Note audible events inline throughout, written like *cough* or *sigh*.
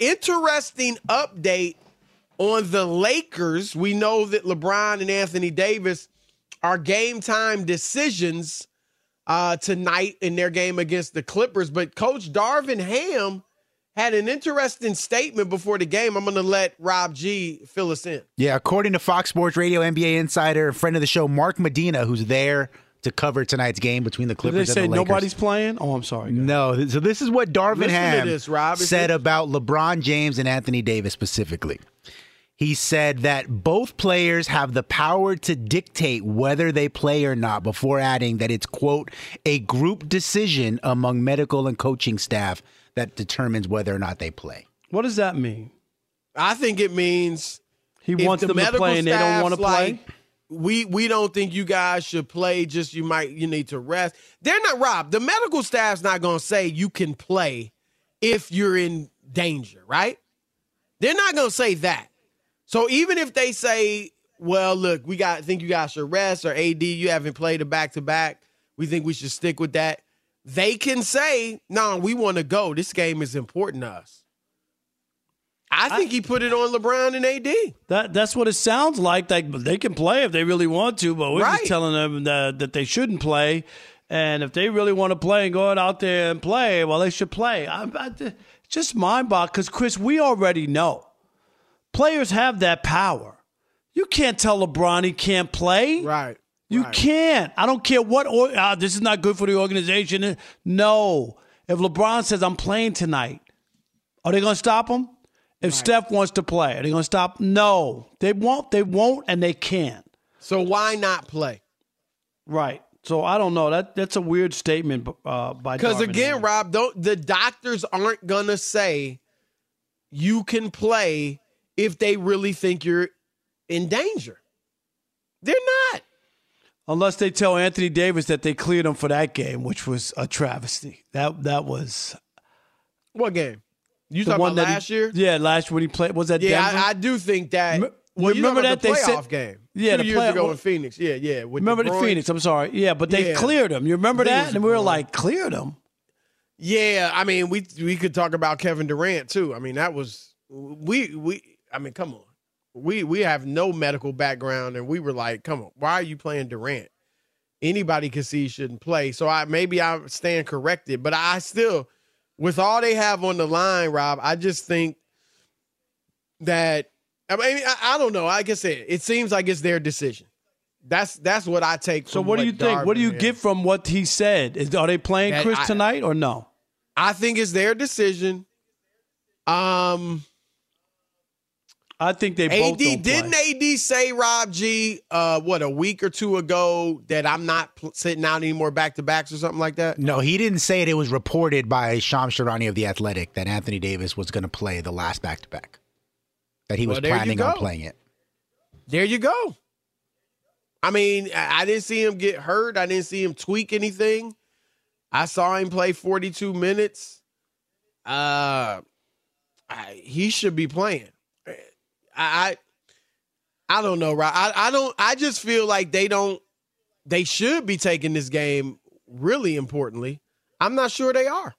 Interesting update on the Lakers. We know that LeBron and Anthony Davis are game time decisions uh, tonight in their game against the Clippers. But Coach Darvin Ham had an interesting statement before the game. I'm going to let Rob G fill us in. Yeah, according to Fox Sports Radio NBA insider, friend of the show, Mark Medina, who's there to cover tonight's game between the Did Clippers they say and the Lakers. nobody's playing? Oh, I'm sorry. No, so this is what Darvin Listen Ham this, Rob. Said it- about LeBron James and Anthony Davis specifically. He said that both players have the power to dictate whether they play or not before adding that it's, quote, a group decision among medical and coaching staff that determines whether or not they play. What does that mean? I think it means He if wants the them to play and they don't want to play? like, we we don't think you guys should play. Just you might you need to rest. They're not Rob. The medical staff's not going to say you can play if you're in danger, right? They're not going to say that. So even if they say, "Well, look, we got think you guys should rest," or "AD, you haven't played a back to back. We think we should stick with that." They can say, "No, we want to go. This game is important to us." I think he put it on LeBron and AD. That that's what it sounds like. Like they can play if they really want to, but we're Right. just telling them that, that they shouldn't play. And if they really want to play and go out there and play, well, they should play. I, I, just mind boggling because Chris, we already know players have that power. You can't tell LeBron he can't play. Right. You can't. I don't care what. Or, ah, this is not good for the organization. No. If LeBron says I'm playing tonight, are they going to stop him? If Steph wants to play, are they going to stop? No, they won't. They won't, and they can't. So why not play? Right. So I don't know. That that's a weird statement uh, by Because again. Rob, don't the doctors aren't gonna say you can play if they really think you're in danger. They're not. unless they tell Anthony Davis that they cleared him for that game, which was a travesty. That that was What game? You The talking one about that he- last year? Yeah, last year when he played. Was that Yeah, I, I do think that. Rem- well, you remember that the they said- game? Yeah, two the years play- ago well- in Phoenix. Yeah, yeah. Remember the DeBruyne. Phoenix? I'm sorry. Yeah, but they Yeah. cleared him. You remember I think it that? And we were like, cleared him. Yeah, I mean, we we could talk about Kevin Durant too. I mean, that was we we. I mean, come on, we we have no medical background, and we were like, come on, why are you playing Durant? Anybody could see he shouldn't play. So I maybe I stand corrected, but I still, with all they have on the line, Rob, I just think that I mean, I, I don't know. Like I said, it seems like it's their decision. That's that's what I take. So from what do you think? What do you Darvin get from what he said? Is, are they playing That Chris I- tonight or no? I think it's their decision. Um. I think they both AD don't didn't play. AD say Rob G uh what a week or two ago that I'm not pl- sitting out anymore back to backs or something like that. No, he didn't say it. It was reported by Shams Charania of The Athletic that Anthony Davis was going to play the last back to back, that he was Well, planning on playing it. There you go. I mean, I I didn't see him get hurt. I didn't see him tweak anything. I saw him play 42 minutes. Uh, I, he should be playing. I, I, I don't know, right? I, I don't. I just feel like they don't. They should be taking this game really importantly. I'm not sure they are.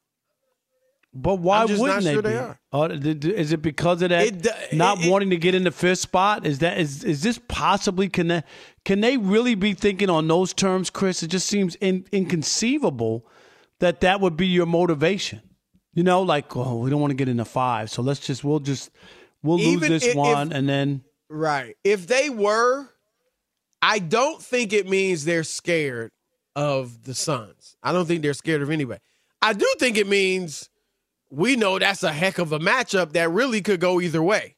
But why wouldn't not they sure be? they are. Oh, D- is it because of that It not it- wanting to get in the fifth spot? Is that is is this possibly can they, can they really be thinking on those terms, Chris? It just seems in, inconceivable that that would be your motivation. You know, like oh, we don't want to get in the five, so let's just we'll just we'll lose this if- one and then Right. If they were, I don't think it means they're scared of the Suns. I don't think they're scared of anybody. I do think it means we know that's a heck of a matchup that really could go either way.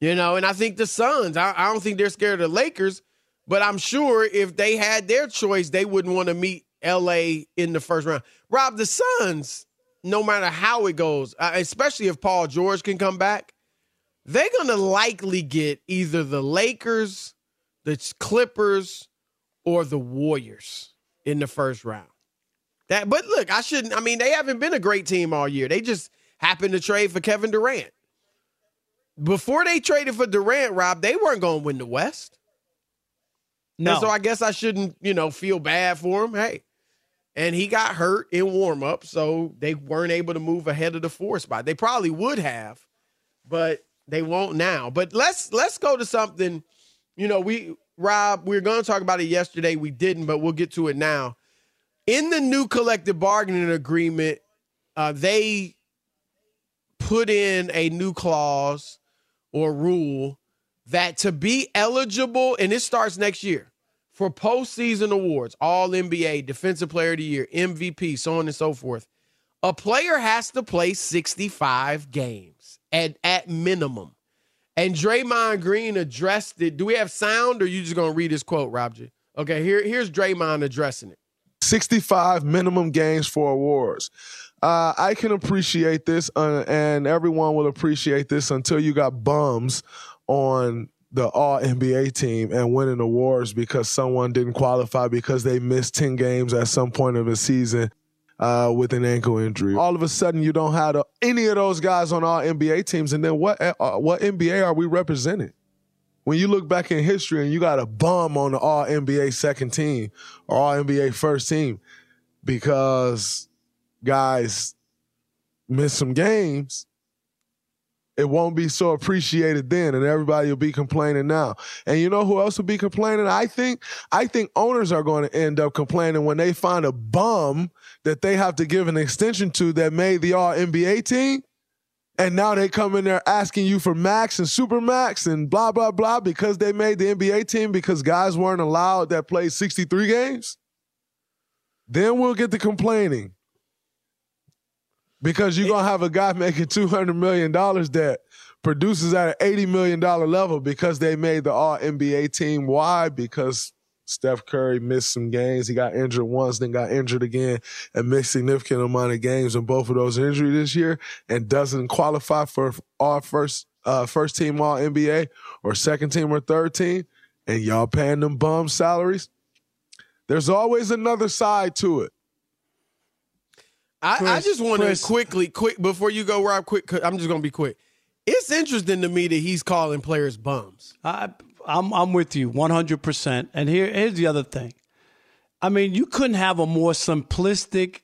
You know, and I think the Suns, I, I don't think they're scared of the Lakers, but I'm sure if they had their choice, they wouldn't want to meet LA in the first round. Rob, the Suns, no matter how it goes, uh, especially if Paul George can come back, they're going to likely get either the Lakers, the Clippers, or the Warriors in the first round. That, but look, I shouldn't. I mean, they haven't been a great team all year. They just happened to trade for Kevin Durant. Before they traded for Durant, Rob, they weren't going to win the West. no. And so I guess I shouldn't, you know, feel bad for him. Hey, and he got hurt in warm up, so they weren't able to move ahead of the four spot. They probably would have, but they won't now. But let's let's go to something. You know, we Rob, we were going to talk about it yesterday. We didn't, but we'll get to it now. In the new collective bargaining agreement, uh, they put in a new clause or rule that to be eligible, and it starts next year for postseason awards, all NBA, Defensive Player of the Year, MVP, so on and so forth, a player has to play 65 games at, at minimum. And Draymond Green addressed it. Do we have sound or you just gonna read his quote, Rob G? Okay, here, here's Draymond addressing it. 65 minimum games for awards. Uh, I can appreciate this, uh, and everyone will appreciate this until you got bums on the All NBA team and winning awards because someone didn't qualify because they missed 10 games at some point of the season uh, with an ankle injury. All of a sudden, you don't have any of those guys on All NBA teams, and then what? Uh, what NBA are we representing? when you look back in history and you got a bum on the All NBA second team or All NBA first team because guys miss some games, it won't be so appreciated then, and everybody will be complaining now. And you know who else will be complaining? I think I think owners are going to end up complaining when they find a bum that they have to give an extension to that made the All NBA team. And now they come in there asking you for max and super max and blah, blah, blah because they made the NBA team because guys weren't allowed that played 63 games. Then we'll get to complaining. Because you're going to have a guy making $200 million that produces at an $80 million level because they made the All NBA team. Why? Because Steph Curry missed some games. He got injured once, then got injured again, and missed significant amount of games in both of those injuries this year, and doesn't qualify for all first uh, first team All NBA or second team or third team, and y'all paying them bum salaries. There's always another side to it. I, I just want to quickly, quick before you go, Rob. Quick, I'm just going to be quick. It's interesting to me that he's calling players bums. I, I'm I'm with you 100. percent And here here's the other thing. I mean, you couldn't have a more simplistic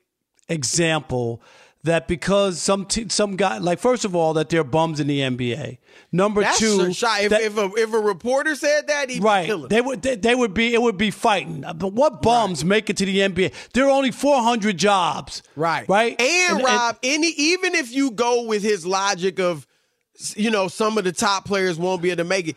example that because some t- some guy like first of all that they're bums in the NBA. Number That's two, shot. If, that- if, a, if a reporter said that, he'd right, be they would they, they would be it would be fighting. Uh, but what bums make it to the NBA? There are only 400 jobs. Right. right, And, Rob, any even if you go with his logic of, you know, some of the top players won't be able to make it.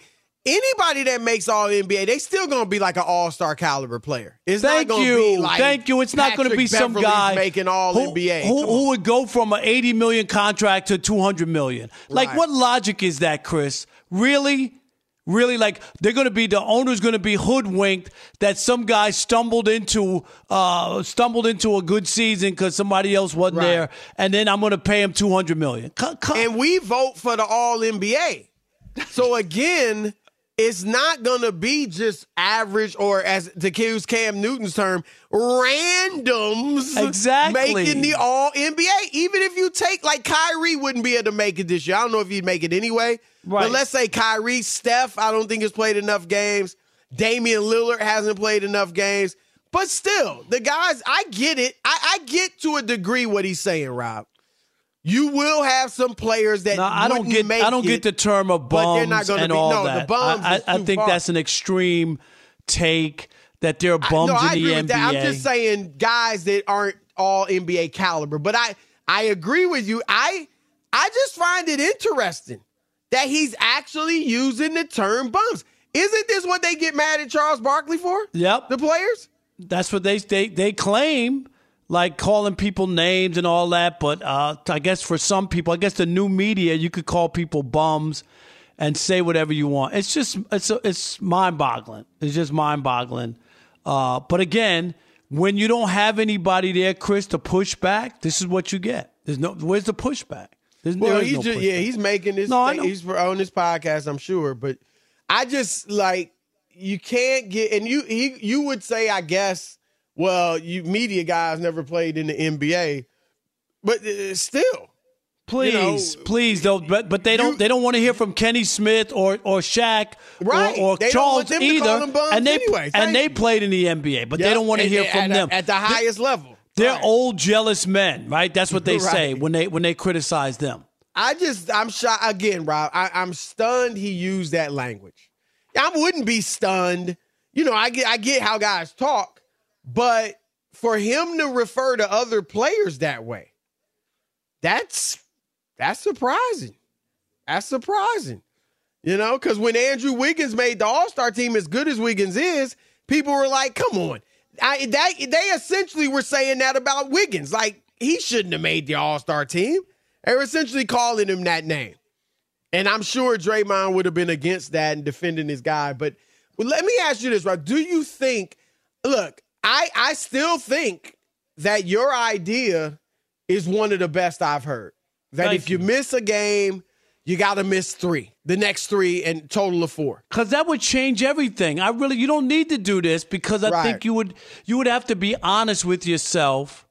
Anybody that makes all NBA, they still gonna be like an all star caliber player. It's Thank gonna you. be like Thank you. It's not going to be Patrick some guy making all who, NBA. who, who would go from an 80 million contract to 200 million. Like, Right. what logic is that, Chris? Really? Really, like they're going to be the owner's going to be hoodwinked that some guy stumbled into uh, stumbled into a good season because somebody else wasn't Right. there, and then I'm going to pay him 200 million. Co- co- and we vote for the All NBA. So again, it's not gonna be just average or, as to use Cam Newton's term, randoms. Exactly. making the All NBA. Even if you take like Kyrie wouldn't be able to make it this year. I don't know if he'd make it anyway. Right. But let's say Kyrie, Steph, I don't think has played enough games. Damian Lillard hasn't played enough games. But still, the guys, I get it. I, I get to a degree what he's saying, Rob. You will have some players that No, I don't get. make I don't it, get the term of but they're bums not gonna and be- all no, the that. bums I, I, I think far. that's an extreme take that there are I- bums no, I in agree the with NBA. that. I'm just saying guys that aren't all NBA caliber. But I I agree with you. I I just find it interesting that he's actually using the term bums. Isn't this what they get mad at Charles Barkley for? Yep. The players? That's what they they they claim, like calling people names and all that. But uh, I guess for some people, I guess the new media, you could call people bums and say whatever you want. It's just it's it's mind boggling. It's just mind boggling. Uh, but again, when you don't have anybody there, Chris, to push back, this is what you get. There's no where's the pushback? There's, Well, he's no just yeah, he's making this. No, thing- he's on this podcast, I'm sure. But I just like you can't get, and you he you would say, I guess, well, you media guys never played in the NBA, but uh, still, Please, know, please, though, but but they don't you- they don't want to hear from Kenny Smith or or Shaq Right. or, or Charles want them to either, call them bums and they anyway. and they you. played in the NBA, but they don't want to and- hear from at, them. at the highest level. They're Right. old, jealous men, right? That's what they *laughs* say when they when they criticize them. I just I'm shocked again, Rob. I, I'm stunned he used that language. I wouldn't be stunned. You know, I get I get how guys talk, but for him to refer to other players that way, that's that's surprising. That's surprising. You know, because when Andrew Wiggins made the All Star team, as good as Wiggins is, people were like, "Come on." I, that, they essentially were saying that about Wiggins. Like he shouldn't have made the All Star team. They were essentially calling him that name. And I'm sure Draymond would have been against that and defending his guy. But let me ask you this, right? Do you think? Look, I I still think that your idea is one of the best I've heard. That Thank if you, you. miss a game, you got to miss three, the next three, and total of four. Because that would change everything. I really, you don't need to do this because I Right. think you would, you would have to be honest with yourself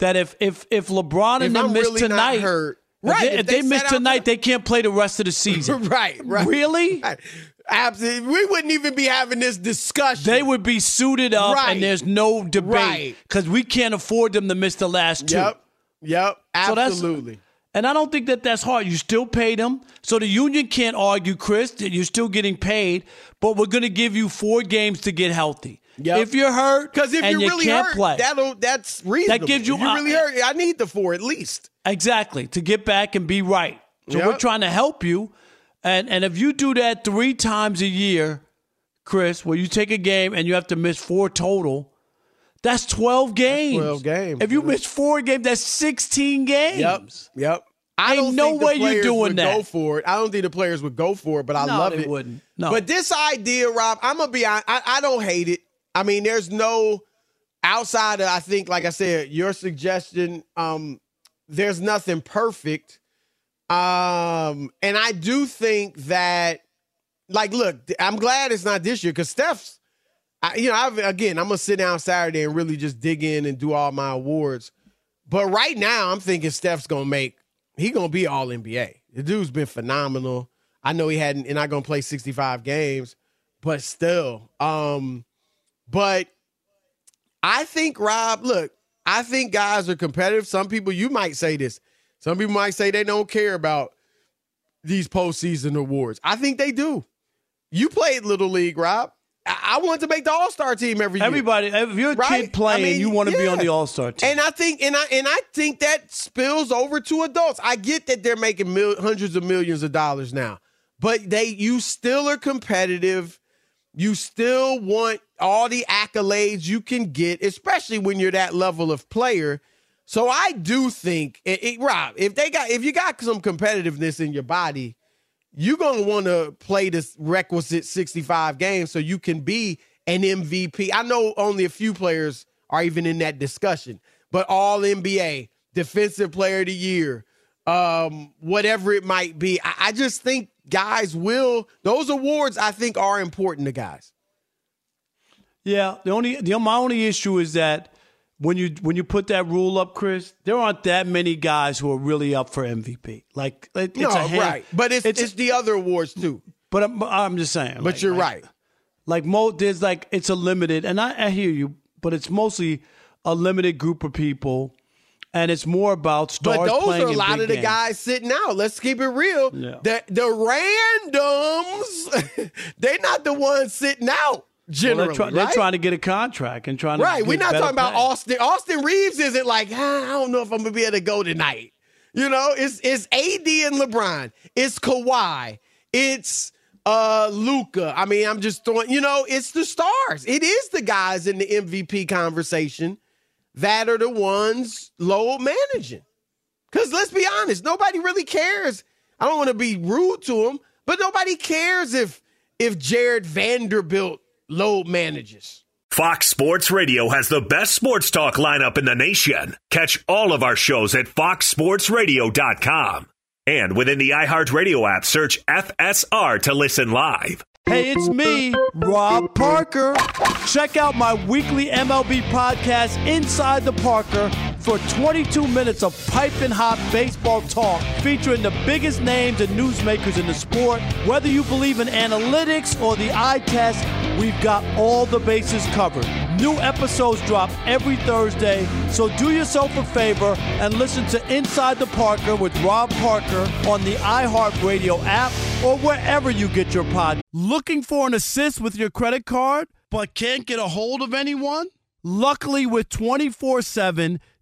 that if if if LeBron If and them miss really not tonight, hurt- if Right, they, if if they they miss set out for tonight, the- they can't play the rest of the season. *laughs* right, right. Really? Right. Absolutely. We wouldn't even be having this discussion. They would be suited up, Right. and there's no debate Right. because we can't afford them to miss the last two. Yep. Yep. So Absolutely. And I don't think that that's hard. You still pay them. So the union can't argue, Chris, that you're still getting paid, but we're going to give you four games to get healthy. Yep. If you're hurt Because if and you're you really can't hurt, play, that'll that's reasonable. That gives you- If you're really hurt. I need the four at least. exactly to get back and be right. So Yep. we're trying to help you, and and if you do that three times a year, Chris, where you take a game and you have to miss four total, that's twelve games. 12 games, If you miss four games, that's sixteen games. Yep. Yep. I Ain't don't no think the way you're doing would that. Go for it. I don't think the players would go for it, but I No, love it. wouldn't. No. But this idea, Rob, I'm gonna be honest. I, I don't hate it. I mean, there's no outside of I think, like I said, your suggestion. Um, there's nothing perfect. Um, and I do think that, like, look, I'm glad it's not this year because Steph's. I, you know, I've, again, I'm gonna sit down Saturday and really just dig in and do all my awards. But right now, I'm thinking Steph's gonna make. He gonna be all NBA. The dude's been phenomenal. I know he hadn't, and not gonna play 65 games, but still. Um, but I think Rob, look, I think guys are competitive. Some people, you might say this. Some people might say they don't care about these postseason awards. I think they do. You played Little League, Rob. I, want to make the All Star team every year. Everybody, if you're a right? kid playing, I mean, you want to yeah. be on the All Star team. And I think, and I and I think that spills over to adults. I get that they're making mil- hundreds of millions of dollars now, but they, you still are competitive. You still want all the accolades you can get, especially when you're that level of player. So I do think, it, it, Rob, if they got, if you got some competitiveness in your body, you're to want to play this requisite 65 games so you can be an MVP. I know only a few players are even in that discussion, but all NBA, defensive player of the year, um, whatever it might be. I, I just think guys will, those awards I think are important to guys. Yeah, the only the my only issue is that when you when you put that rule up, Chris, there aren't that many guys who are really up for MVP. Like it, no, it's a hand, right, but it's, it's, it's the other awards too. But I'm, I'm just saying. But like, you're like, right. Like Mo, there's like it's a limited, and I, I hear you, but it's mostly a limited group of people, and it's more about stars. But those are a lot of the games. guys sitting out. Let's keep it real. Yeah. The the randoms, *laughs* they're not the ones sitting out. Generally, well, they're, try, right? they're, trying to get a contract and trying to right. We're not talking about pay. Austin. Austin Reaves isn't like ah, I don't know if I'm gonna be able to go tonight. You know, it's it's AD and LeBron. It's Kawhi. It's uh Luka. I mean, I'm just throwing. You know, it's the stars. It is the guys in the MVP conversation that are the ones low managing. Because let's be honest, nobody really cares. I don't want to be rude to them, but nobody cares if if Jarred Vanderbilt load manages. Fox Sports Radio has the best sports talk lineup in the nation. Catch all of our shows at foxsportsradio.com. And within the iHeartRadio app, search FSR to listen live. Hey, it's me, Rob Parker. Check out my weekly MLB podcast, Inside the Parker, for 22 minutes of piping hot baseball talk featuring the biggest names and newsmakers in the sport. Whether you believe in analytics or the eye test, we've got all the bases covered. New episodes drop every Thursday, so do yourself a favor and listen to Inside the Parker with Rob Parker on the iHeartRadio app or wherever you get your pod. Looking for an assist with your credit card, but can't get a hold of anyone? Luckily, with 24 7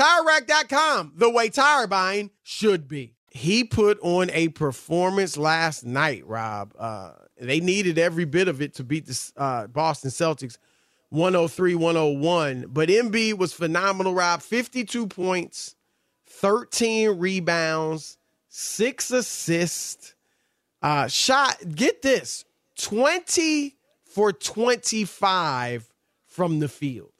TireRack.com, the way tire buying should be. He put on a performance last night, Rob. Uh, they needed every bit of it to beat the uh, Boston Celtics 103 101. But Embiid was phenomenal, Rob. 52 points, 13 rebounds, six assists. Uh, shot, get this 20 for 25 from the field.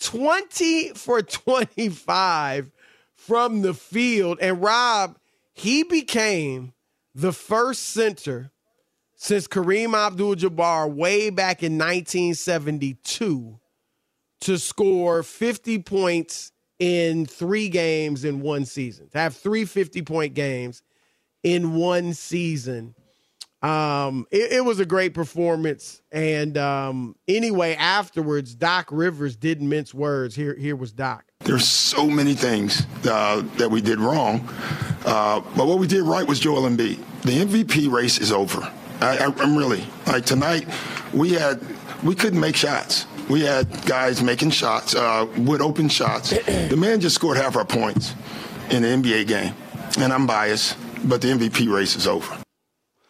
20 for 25 from the field. And Rob, he became the first center since Kareem Abdul Jabbar way back in 1972 to score 50 points in three games in one season, to have three 50 point games in one season. Um, it, it, was a great performance. And um, anyway, afterwards, Doc Rivers didn't mince words. Here, here was Doc. There's so many things uh, that we did wrong, uh, but what we did right was Joel Embiid. The MVP race is over. I, am really like tonight. We had we couldn't make shots. We had guys making shots, uh, with open shots. the man just scored half our points in the NBA game, and I'm biased, but the MVP race is over.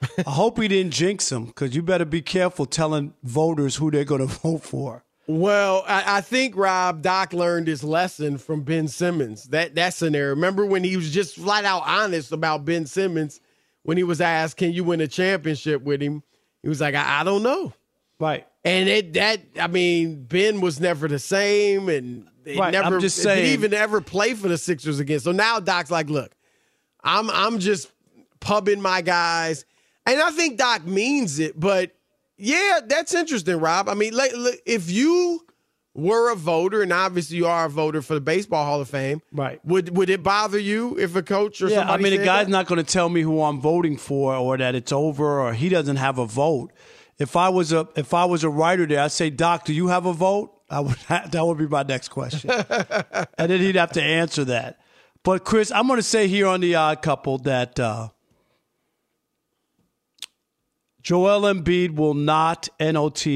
*laughs* I hope he didn't jinx him because you better be careful telling voters who they're going to vote for. Well, I, I, think Rob Doc learned his lesson from Ben Simmons. That that scenario. Remember when he was just flat out honest about Ben Simmons when he was asked, "Can you win a championship with him?" He was like, "I, I don't know." Right. And it that I mean, Ben was never the same, and right. never I'm just saying, didn't even ever play for the Sixers again. So now Doc's like, "Look, I'm I'm just pubbing my guys." And I think Doc means it, but yeah, that's interesting, Rob. I mean, like, if you were a voter, and obviously you are a voter for the Baseball Hall of Fame, right? Would would it bother you if a coach or yeah? I mean, the guy's that? not going to tell me who I'm voting for, or that it's over, or he doesn't have a vote. If I was a if I was a writer there, I'd say, Doc, do you have a vote? I would *laughs* that would be my next question, *laughs* and then he'd have to answer that. But Chris, I'm going to say here on the Odd Couple that. Uh, Joel Embiid will not NOT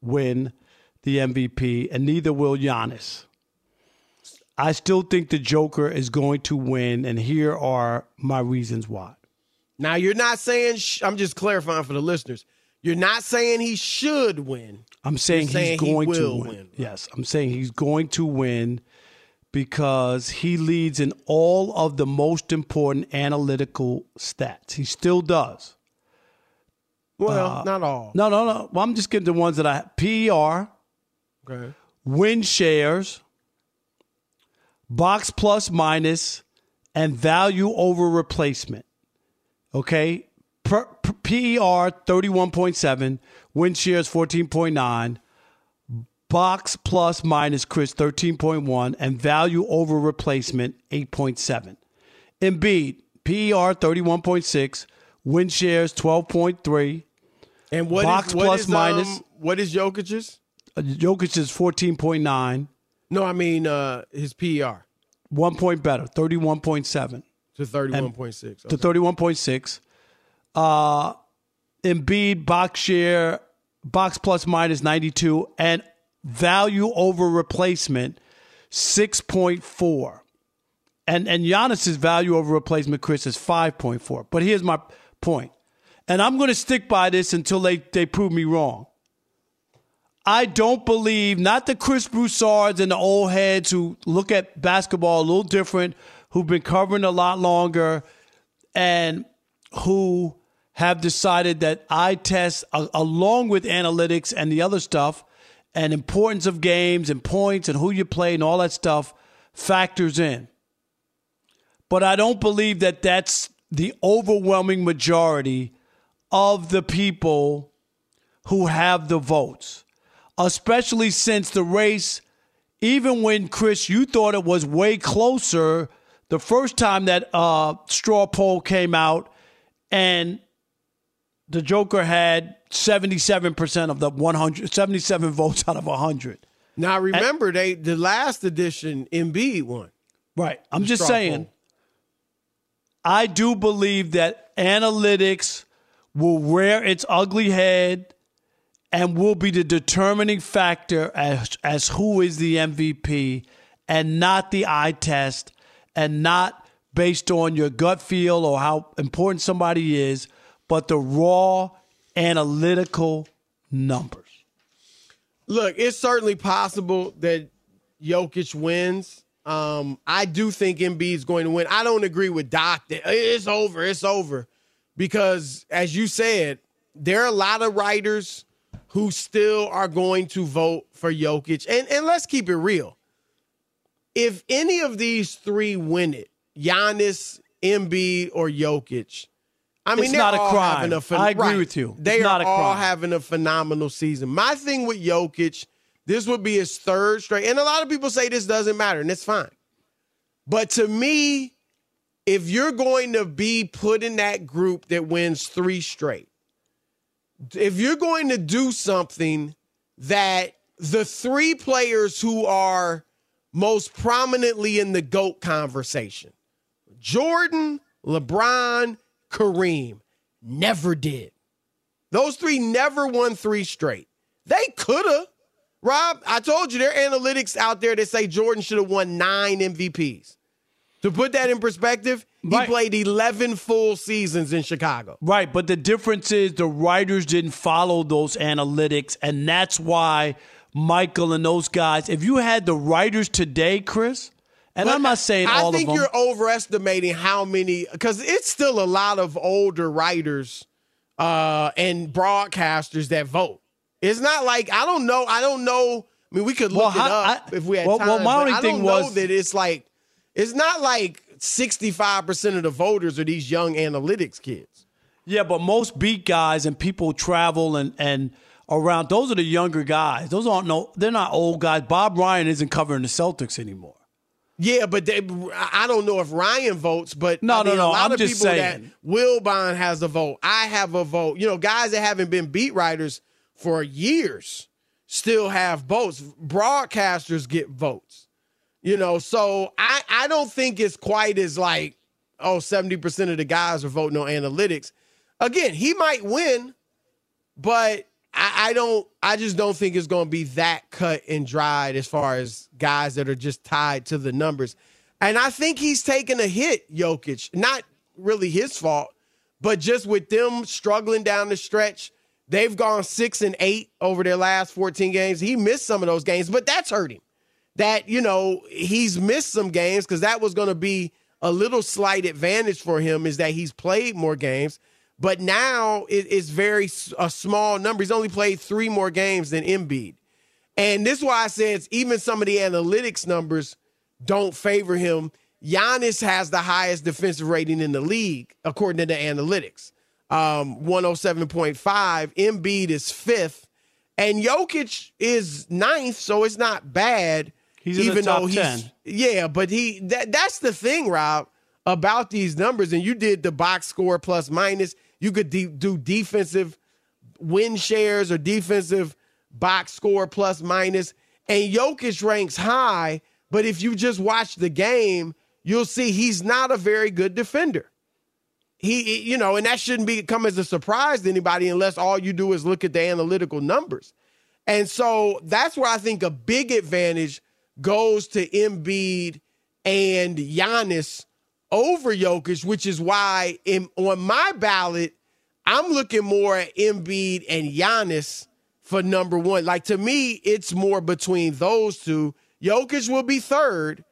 win the MVP, and neither will Giannis. I still think the Joker is going to win, and here are my reasons why. Now, you're not saying, sh- I'm just clarifying for the listeners, you're not saying he should win. I'm saying, saying he's going he to win. win. Yes, I'm saying he's going to win because he leads in all of the most important analytical stats. He still does. Well, Uh, not all. No, no, no. Well, I'm just getting the ones that I PER, Okay. win shares, box plus minus, and value over replacement. Okay, per, per, PER 31.7, win shares 14.9, box plus minus Chris 13.1, and value over replacement 8.7. Embiid PER 31.6, win shares 12.3. And what Box is- what plus is, minus. um, what is Jokic's? Uh, Jokic is 14.9, No, I mean uh, his PER one point better, 31.7 to 31.6. to 31.6. Uh, Embiid box share, box plus minus 92, and value over replacement 6.4. And and Giannis's value over replacement, Chris, is 5.4. But here's my point. And I'm going to stick by this until they, they prove me wrong. I don't believe, not the Chris Broussards and the old heads who look at basketball a little different, who've been covering a lot longer and who have decided that eye tests, along with analytics and the other stuff, and importance of games and points and who you play and all that stuff factors in. But I don't believe that that's the overwhelming majority of the people who have the votes, especially since the race, even when Chris, you thought it was way closer the first time that uh, straw poll came out, and the Joker had 77% of the 100, 77 votes out of 100. Now remember, and, they the last edition Embiid won. Right. I'm just saying. Poll. I do believe that analytics will rear its ugly head and will be the determining factor as, as who is the MVP and not the eye test and not based on your gut feel or how important somebody is, but the raw analytical numbers. Look, it's certainly possible that Jokic wins. Um, I do think Embiid is going to win. I don't agree with Doc that it's over, it's over. Because as you said, there are a lot of writers who still are going to vote for Jokic. And and let's keep it real. If any of these three win it, Giannis, Embiid, or Jokic, I mean, it's not a crime. A I agree right. with you. It's they are all having a phenomenal season. My thing with Jokic, this would be his third straight. And a lot of people say this doesn't matter, and it's fine. But to me, if you're going to be put in that group that wins three straight, if you're going to do something that the three players who are most prominently in the GOAT conversation, Jordan, LeBron, Kareem, never did. Those three never won three straight. They could have. Rob, I told you there are analytics out there that say Jordan should have won nine MVPs. To put that in perspective, he right. played 11 full seasons in Chicago. Right, but the difference is the writers didn't follow those analytics, and that's why Michael and those guys, if you had the writers today, Chris, and but I'm not saying I all of them. I think you're overestimating how many, because it's still a lot of older writers uh, and broadcasters that vote. It's not like I don't know. I don't know. I mean, we could look well, it up I, if we had well, time. Well, my only I don't know was, that it's like it's not like 65% of the voters are these young analytics kids. Yeah, but most beat guys and people travel and and around. Those are the younger guys. Those aren't no. They're not old guys. Bob Ryan isn't covering the Celtics anymore. Yeah, but they, I don't know if Ryan votes, but no, I mean, no, no. A lot I'm of just people saying. that Wilbon has a vote. I have a vote. You know, guys that haven't been beat writers for years still have votes. Broadcasters get votes. You know, so I, I don't think it's quite as like, oh, 70% of the guys are voting on analytics. Again, he might win, but I, I don't I just don't think it's gonna be that cut and dried as far as guys that are just tied to the numbers. And I think he's taking a hit, Jokic. Not really his fault, but just with them struggling down the stretch, they've gone six and eight over their last 14 games. He missed some of those games, but that's hurting that, you know, he's missed some games because that was going to be a little slight advantage for him is that he's played more games. But now it, it's very a small number. He's only played three more games than Embiid. And this is why I said even some of the analytics numbers don't favor him. Giannis has the highest defensive rating in the league, according to the analytics. Um, 107.5. Embiid is fifth. And Jokic is ninth, so it's not bad. He's even though he's 10. yeah, but he that, that's the thing, Rob, about these numbers. And you did the box score plus minus. You could de- do defensive win shares or defensive box score plus minus. And Jokic ranks high, but if you just watch the game, you'll see he's not a very good defender. He, you know, and that shouldn't be come as a surprise to anybody unless all you do is look at the analytical numbers. And so that's where I think a big advantage goes to Embiid and Giannis over Jokic, which is why in, on my ballot, I'm looking more at Embiid and Giannis for number one. Like to me, it's more between those two. Jokic will be third,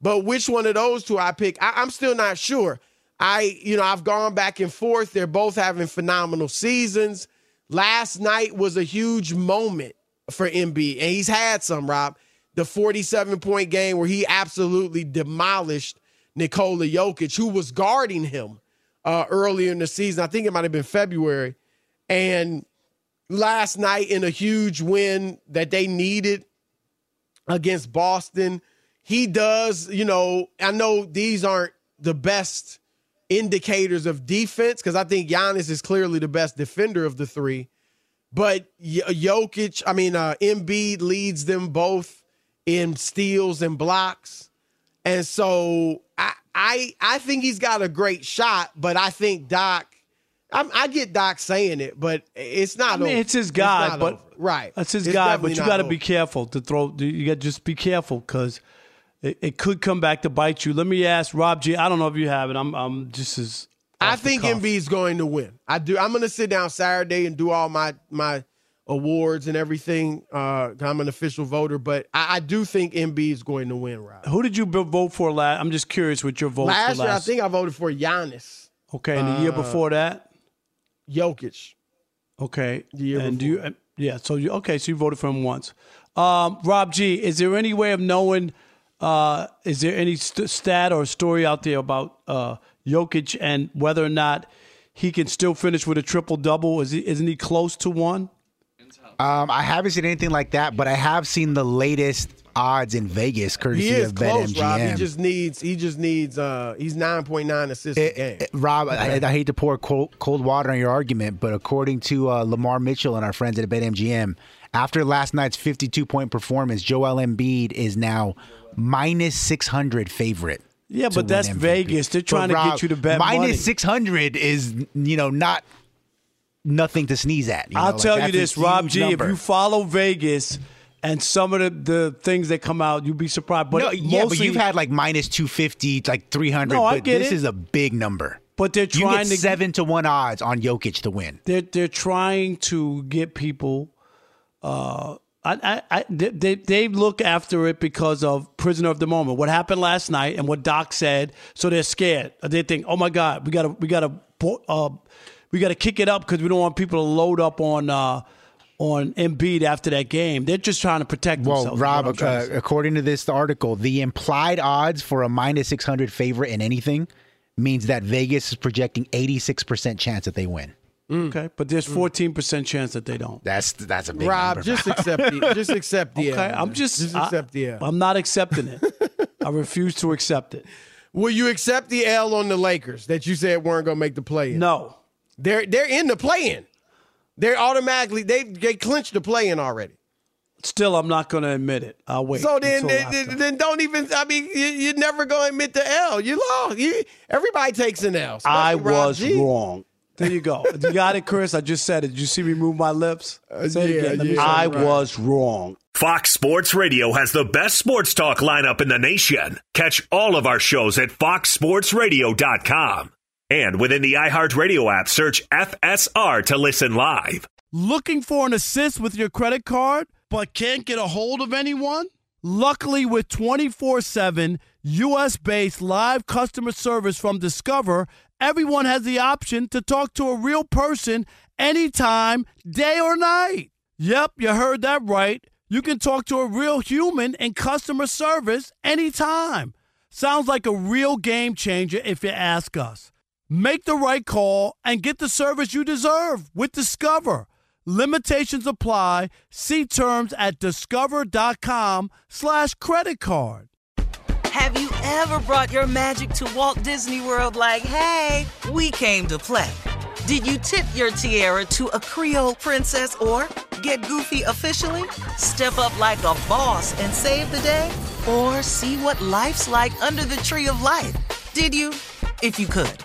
But which one of those two I pick, I, I'm still not sure. I, you know, I've gone back and forth. They're both having phenomenal seasons. Last night was a huge moment for Embiid, and he's had some, Rob. The 47 point game where he absolutely demolished Nikola Jokic, who was guarding him uh, earlier in the season. I think it might have been February. And last night in a huge win that they needed against Boston, he does, you know, I know these aren't the best indicators of defense because I think Giannis is clearly the best defender of the three. But Jokic, I mean, uh, Embiid leads them both in steals and blocks. And so I, I, I think he's got a great shot, but I think Doc, I, I get Doc saying it, but it's not. I mean, over. it's his guy, It's but over. right, that's his It's guy. But you got to be careful to throw. You got to just be careful because it, it could come back to bite you. Let me ask Rob G. I don't know if you have it. I'm, I'm just as. I think. Embiid's going to win. I do. I'm going to sit down Saturday and do all my my awards and everything. Uh, I'm an official voter, but I, I do think Embiid is going to win. Rob. Who did you b- vote for last? I'm just curious with your vote. Last for year, I think I voted for Giannis, Okay, and the year uh, before that. Jokic. Okay. The year and do you, yeah, so you okay, so you voted for him once. Um, Rob G, is there any way of knowing uh, is there any st- stat or story out there about uh, Jokic and whether or not he can still finish with a triple double? Is he isn't he close to one? Um, I haven't seen anything like that, but I have seen the latest odds in Vegas, courtesy He is of close, Rob. He just needs. He just needs. Uh, he's nine point nine assists a game. Eh, Rob, I, I hate to pour cold, cold water on your argument, but according to uh, Lamar Mitchell and our friends at BetMGM, after last night's 52 point performance, Joel Embiid is now minus 600 favorite. Yeah, but that's MVP. Vegas. They're trying But to Rob, get you to bet minus 600 is you know not nothing to sneeze at. you know? I'll Like, tell you this, Rob G. number. If you follow Vegas and some of the, the things that come out, you'd be surprised. But no, yeah, but mostly- you've had like minus 250, like 300. No, I but get this it. is a big number. But they're trying get to seven to one odds on Jokic to win. they're they're trying to get people. Uh, I, I, I they- they they look after it because of prisoner of the moment. What happened last night and what Doc said. So they're scared. They think, oh my God, we gotta we gotta uh, we gotta kick it up because we don't want people to load up on. Uh, on Embiid after that game, they're just trying to protect Well, themselves. is Rob, what to uh, according to this article, the implied odds for a minus 600 favorite in anything means that Vegas is projecting 86% chance that they win. okay, but there's 14 percent chance that they don't. That's that's a big Rob, number. just accept the. Just *laughs* accept the. Okay, L, I'm man. just Just I- accept the. L. I'm not accepting it. *laughs* I refuse to accept it. Will you accept the L on the Lakers that you said weren't going to make the play? No. They're they're in the play-in. They're automatically they they clinched the play-in already. Still, I'm not going to admit it. I'll wait. So then, until then, after. then, then don't even. I mean, you, you're never going to admit the L. You lost. You, everybody takes an L. especially I Rob was G. wrong. There you go. You got it, Chris. I just said it. Did you see me move my lips? Uh, Say it yeah, again. Let yeah. I right. was wrong. Fox Sports Radio has the best sports talk lineup in the nation. Catch all of our shows at foxsportsradio.com. And within the iHeartRadio app, search FSR to listen live. Looking for an assist with your credit card, but can't get a hold of anyone? Luckily, with 24 7 US based live customer service from Discover, everyone has the option to talk to a real person anytime, day or night. Yep, you heard that right. You can talk to a real human in customer service anytime. Sounds like a real game changer if you ask us. Make the right call and get the service you deserve with Discover. Limitations apply. See terms at discover.com slash credit card. Have you ever brought your magic to Walt Disney World like, hey, we came to play? Did you tip your tiara to a Creole princess or get goofy officially? Step up like a boss and save the day? Or see what life's like under the tree of life? Did you? If you could.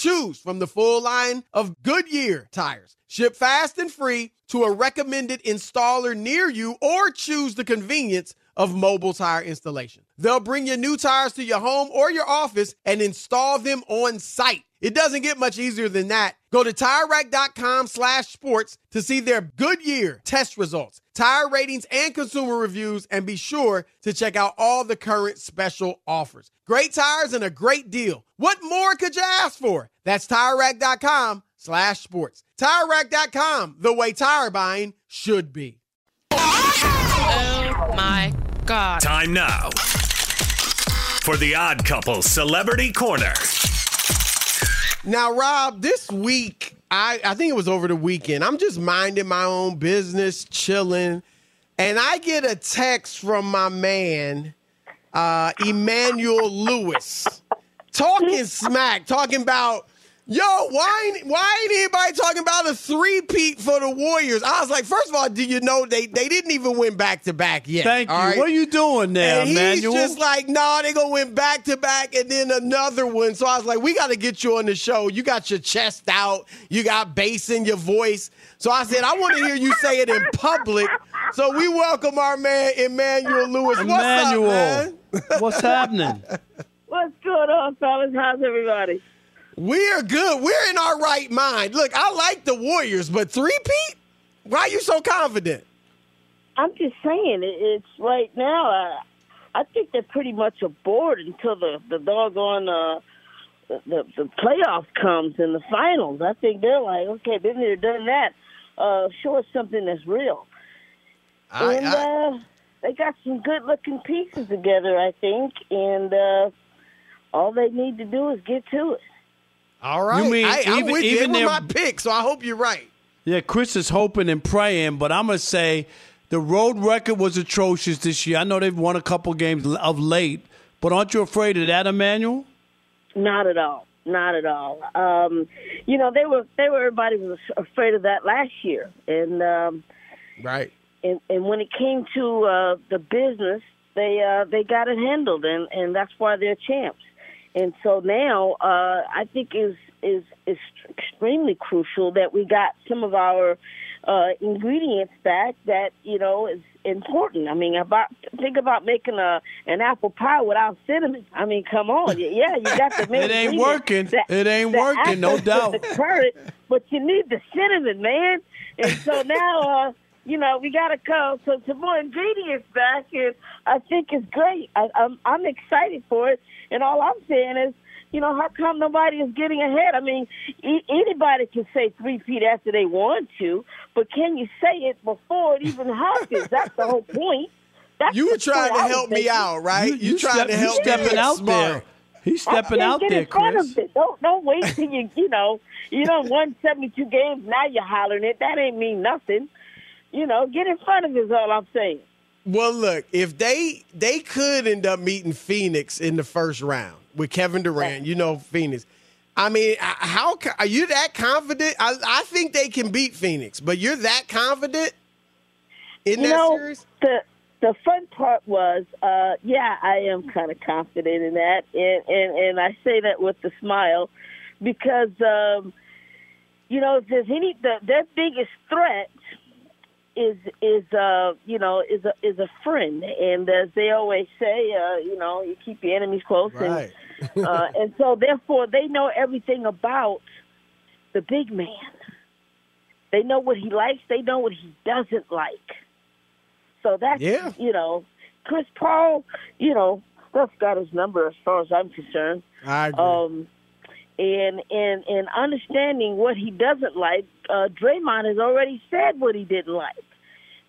Choose from the full line of Goodyear tires. Ship fast and free to a recommended installer near you or choose the convenience of mobile tire installation. They'll bring your new tires to your home or your office and install them on site. It doesn't get much easier than that. Go to TireRack.com slash sports to see their Goodyear test results, tire ratings, and consumer reviews, and be sure to check out all the current special offers. Great tires and a great deal. What more could you ask for? That's TireRack.com slash sports. TireRack.com, the way tire buying should be. Oh my God. Time now for the Odd Couple Celebrity Corner. Now, Rob, this week, I, I think it was over the weekend, I'm just minding my own business, chilling, and I get a text from my man, uh, Emmanuel Lewis, talking smack, talking about Yo, why ain't, why ain't anybody talking about a three-peat for the Warriors? I was like, first of all, do you know they, they didn't even win back-to-back yet? Thank you. all right? What are you doing there, and he's Emmanuel? just like, nah, they gonna win back to back and then another one. So I was like, we got to get you on the show. You got your chest out, you got bass in your voice. So I said, I want to hear you say it in public. So we welcome our man Emmanuel Lewis. What's Emmanuel, up, man? what's happening? What's going on, fellas? How's everybody? We are good. We're in our right mind. Look, I like the Warriors, but three-peat? Why are you so confident? I'm just saying, it's right now. Uh, I think they're pretty much aboard until the the doggone uh, the, the the playoff comes and the finals. I think they're like, okay, been there, done that. Uh, show us something that's real. I- and I- uh, they got some good looking pieces together, I think, and uh, all they need to do is get to it. All right. You mean I, I'm even- with you. even It was my pick, so I hope you're right. Yeah, Chris is hoping and praying, but I'm gonna say the road record was atrocious this year. I know they've won a couple games of late, but aren't you afraid of that, Emmanuel? Not at all. Not at all. Um, you know, they were they were everybody was afraid of that last year, and um, Right. and and when it came to uh, the business, they uh, they got it handled, and and that's why they're champs. And so now, uh, I think is is is extremely crucial that we got some of our uh, ingredients back that you know is important. I mean, about think about making a an apple pie without cinnamon. I mean, come on, *laughs* yeah, you got the main It ain't working. The- It ain't working, no doubt. The current, but you need the cinnamon, man. And so *laughs* now, uh, you know, we got to come so some more ingredients back, and I think it's great. I, I'm I'm excited for it, and all I'm saying is. You know, how come nobody is getting ahead? I mean, e- anybody can say three peat after they want to, but can you say it before it even happens? That's the whole point. That's You were trying to help me out, right? You, trying step- to you help me stepping look out smart. there. He's I'm stepping saying out get there, in front Chris. Of it. Don't don't wait till you you know you don't won seventy two games. Now you're hollering it. That ain't mean nothing. You know, get in front of it is all I'm saying. Well, look, if they they could end up meeting Phoenix in the first round with Kevin Durant, you know Phoenix. I mean, how are you that confident? I, I think they can beat Phoenix, but you're that confident in you that know, series? the the fun part was, uh, yeah, I am kind of confident in that, and, and and I say that with a smile, because um, you know, if there's any the, their biggest threat is is uh you know is a is a friend, and as they always say, uh, you know, you keep your enemies close, Right. and uh, *laughs* and so therefore they know everything about the big man. They know what he likes. They know what he doesn't like. So that's Yeah. you know, Chris Paul. You know, Steph got his number as far as I'm concerned. I agree. Um, and and and understanding what he doesn't like, uh, Draymond has already said what he didn't like.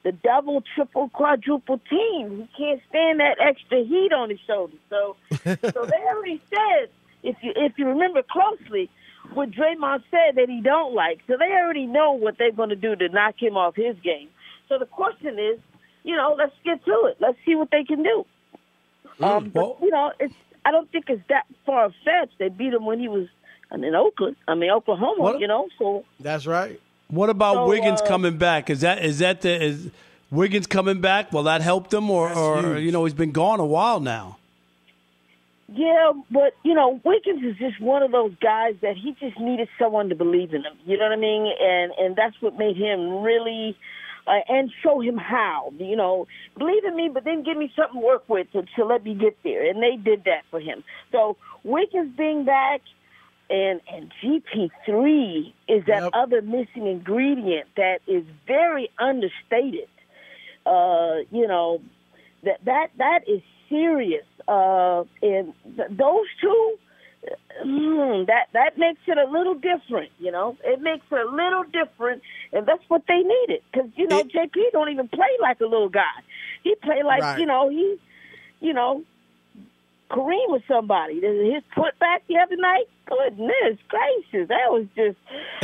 The double, triple, quadruple team. He can't stand that extra heat on his shoulders. So, *laughs* so they already said if you if you remember closely what Draymond said that he don't like. So they already know what they're going to do to knock him off his game. So the question is, you know, let's get to it. Let's see what they can do. Um, but you know, it's I don't think it's that far fetched. They beat him when he was in Oakland. I mean Oklahoma. What- You know, so That's right. What about So, Wiggins uh, coming back? Is that is that the is Wiggins coming back? Will that help them, or, or you know he's been gone a while now? Yeah, but you know, Wiggins is just one of those guys that he just needed someone to believe in him. You know what I mean? And and that's what made him really uh, and show him how. You know, believe in me, but then give me something to work with to, to let me get there. And they did that for him. So Wiggins being back and and GP three is that Yep. other missing ingredient that is very understated. Uh, you know, that that that is serious. Uh, and th- those two, mm, that that makes it a little different. You know, it makes it a little different, and that's what they needed. Because you know, It- GP don't even play like a little guy. He play like Right. you know he, you know, Kareem was somebody. His put back the other night. Goodness gracious, that was just.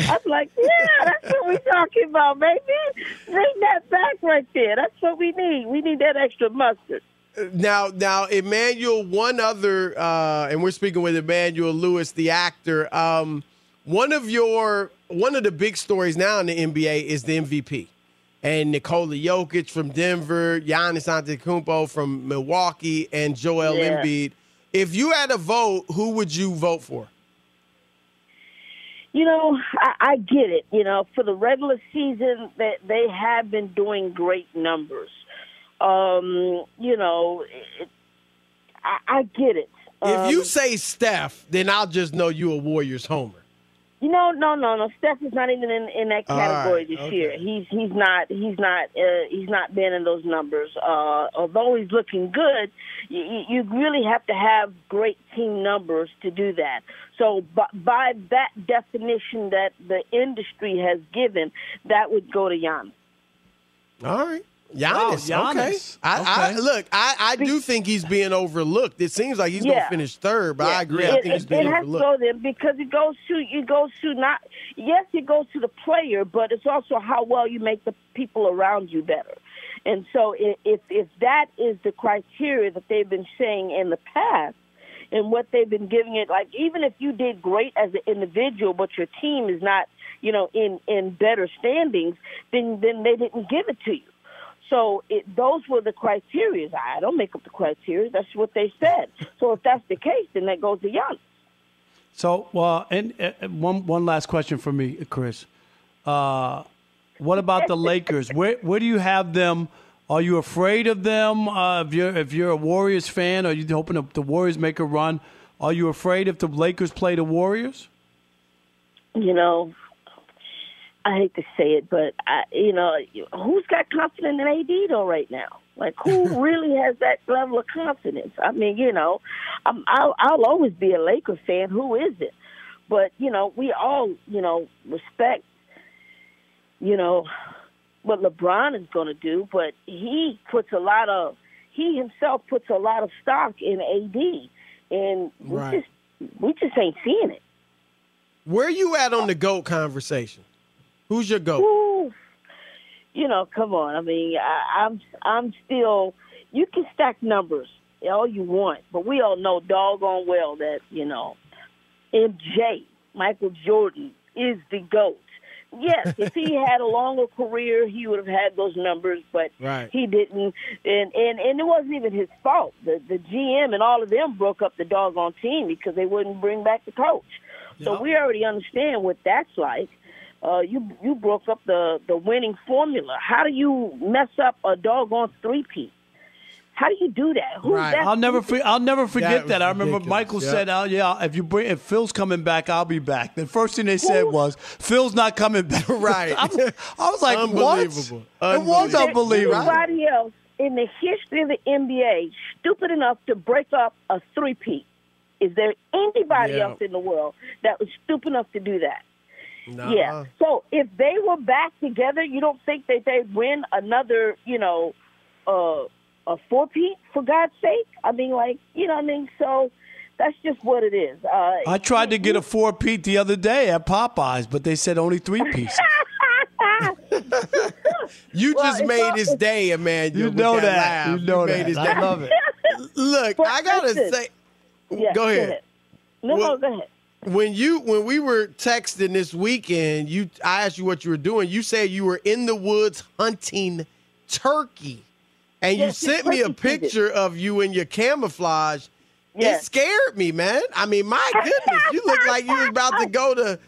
I'm like, yeah, that's what we're talking about, baby. Bring that back right there. That's what we need. We need that extra mustard. Now, now, Emmanuel, one other, uh, and we're speaking with Emmanuel Lewis, the actor. Um, one of your, one of the big stories now in the NBA is the MVP, and Nikola Jokic from Denver, Giannis Antetokounmpo from Milwaukee, and Joel Yeah. Embiid. If you had a vote, who would you vote for? You know, I, I get it. You know, for the regular season, that they have been doing great numbers. Um, you know, it, I, I get it. If you Um, say Steph, then I'll just know you a Warriors homer. You know, no, no, no. Steph is not even in, in that category right, this okay. year. He's he's not he's not uh, he's not been in those numbers. Uh, although he's looking good, you, you really have to have great team numbers to do that. So, by, by that definition that the industry has given, that would go to Giannis. All right. Giannis, Wow, okay. Giannis. I, I look, I, I do think he's being overlooked. It seems like he's gonna finish third, but I agree. It, I think he's it, being it has to overlooked. go there because it goes to it goes to not yes it goes to the player, but it's also how well you make the people around you better. And so if if that is the criteria that they've been saying in the past, and what they've been giving it, like even if you did great as an individual, but your team is not you know in in better standings, then then they didn't give it to you. So it, those were the criteria. I don't make up the criteria. That's what they said. So if that's the case, then that goes to Giannis. So, well, and uh, one one last question for me, Chris. Uh, what about the Lakers? Where where do you have them? Are you afraid of them? Uh, if you're if you're a Warriors fan, are you hoping the Warriors make a run? Are you afraid if the Lakers play the Warriors? You know, I hate to say it, but I, you know, who's got confidence in AD though right now? Like, who *laughs* really has that level of confidence? I mean, you know, I'm, I'll, I'll always be a Laker fan. Who is it? But you know, we all, you know, respect, you know, what LeBron is going to do. But he puts a lot of, he himself puts a lot of stock in AD, and we Right. just, we just ain't seeing it. Where you at on the GOAT conversation? Who's your GOAT? Ooh, you know, come on. I mean, I, I'm I'm still. You can stack numbers all you want, but we all know doggone well that you know, MJ, Michael Jordan is the goat. Yes, *laughs* if he had a longer career, he would have had those numbers, but Right. he didn't. And, and and it wasn't even his fault. The the GM and all of them broke up the doggone team because they wouldn't bring back the coach. So we already understand what that's like. Uh, you you broke up the the winning formula. How do you mess up a doggone three peat? How do you do that? Who's that? I'll never, for, I'll never forget was that. I remember ridiculous. Michael Yeah. said, "Oh yeah, if you bring, if Phil's coming back, I'll be back." The first thing they said was, "Phil's not coming back." *laughs* Right. *laughs* I was, I was like, Unbelievable. "What?" It was Unbelievable. unbelievable. Anybody else in the history of the NBA stupid enough to break up a three peat? Is there anybody Yeah. else in the world that was stupid enough to do that? Nah. Yeah. So if they were back together, you don't think that they'd win another, you know, uh, a four peat for God's sake? I mean, like, you know, what I mean, so that's just what it is. Uh, I tried to get a four peat the other day at Popeyes, but they said only three pieces. *laughs* You Well, just made all- his day, Emmanuel. You know that. that. laugh. You know made that. his I love it. *laughs* Look, But I gotta listen. say, Yeah, go ahead. No, Well- no, go ahead. When you when we were texting this weekend, you I asked you what you were doing. You said you were in the woods hunting turkey, and Yes, you sent me a picture of you in your camouflage. It scared me, man. I mean, my goodness, you look like you was about to go to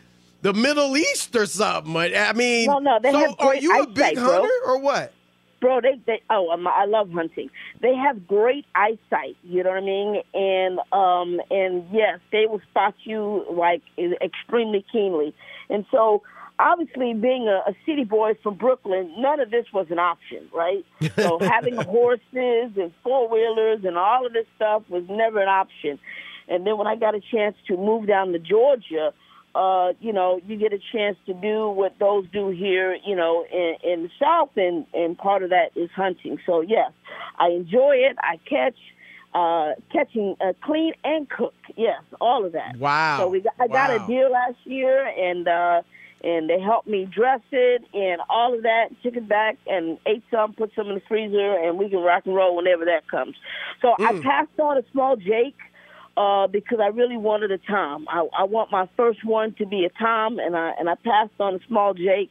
the Middle East or something. I mean, No, no, they so have are you a eyesight, big bro. hunter or what? Bro they, they oh um, i love hunting. They have great eyesight you know what i mean? And um and yes they will spot you like extremely keenly. And so obviously being a, a city boy from brooklyn none of this was an option right? So *laughs* having horses and four wheelers and all of this stuff was never an option. And then when i got a chance to move down to georgia uh, you know, you get a chance to do what those do here, you know, in, in the South, and, and part of that is hunting. So, yes, I enjoy it. I catch, uh, catching, uh, clean and cook. Yes, all of that. Wow. So we got, I got Wow. a deal last year, and uh, and they helped me dress it and all of that. Took it back and ate some, put some in the freezer, and we can rock and roll whenever that comes. So I passed on a small Jake uh, because I really wanted a Tom. I, I want my first one to be a Tom, and I and I passed on a small Jake.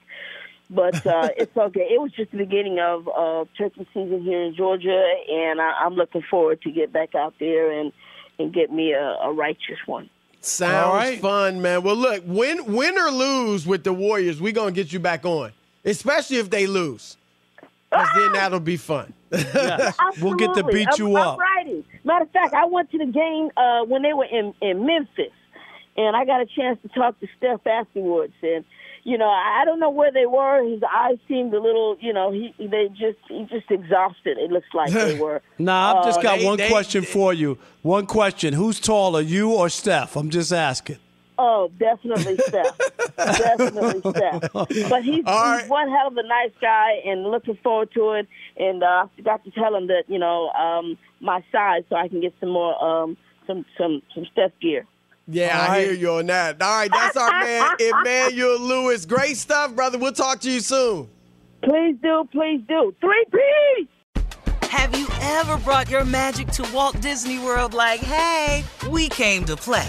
But uh, *laughs* it's okay. It was just the beginning of uh, turkey season here in Georgia, and I, I'm looking forward to get back out there and and get me a, a righteous one. Sounds All right. fun, man. Well, look, win win or lose with the Warriors, we're gonna get you back on, especially if they lose, because then *laughs* that'll be fun. *laughs* We'll get to Absolutely. beat I'm- you I'm up. righty. Matter of fact, I went to the game uh, when they were in, in Memphis, and I got a chance to talk to Steph afterwards. And you know, I I don't know where they were. His eyes seemed a little, you know, he they just he just exhausted. It looks like they *laughs* were. Nah, I've just Uh, got they- one they- question for you. One question: Who's taller, you or Steph? I'm just asking. Oh, definitely Steph. *laughs* definitely Steph. But he's, All right. he's one hell of a nice guy, and looking forward to it. And uh, I forgot to tell him that you know um, my size, so I can get some more um, some some some Steph gear. Yeah, All I right. hear you on that. All right, that's our man *laughs* Emmanuel Lewis. Great stuff, brother. We'll talk to you soon. Please do, please do. Three P. Have you ever brought your magic to Walt Disney World like, hey, we came to play?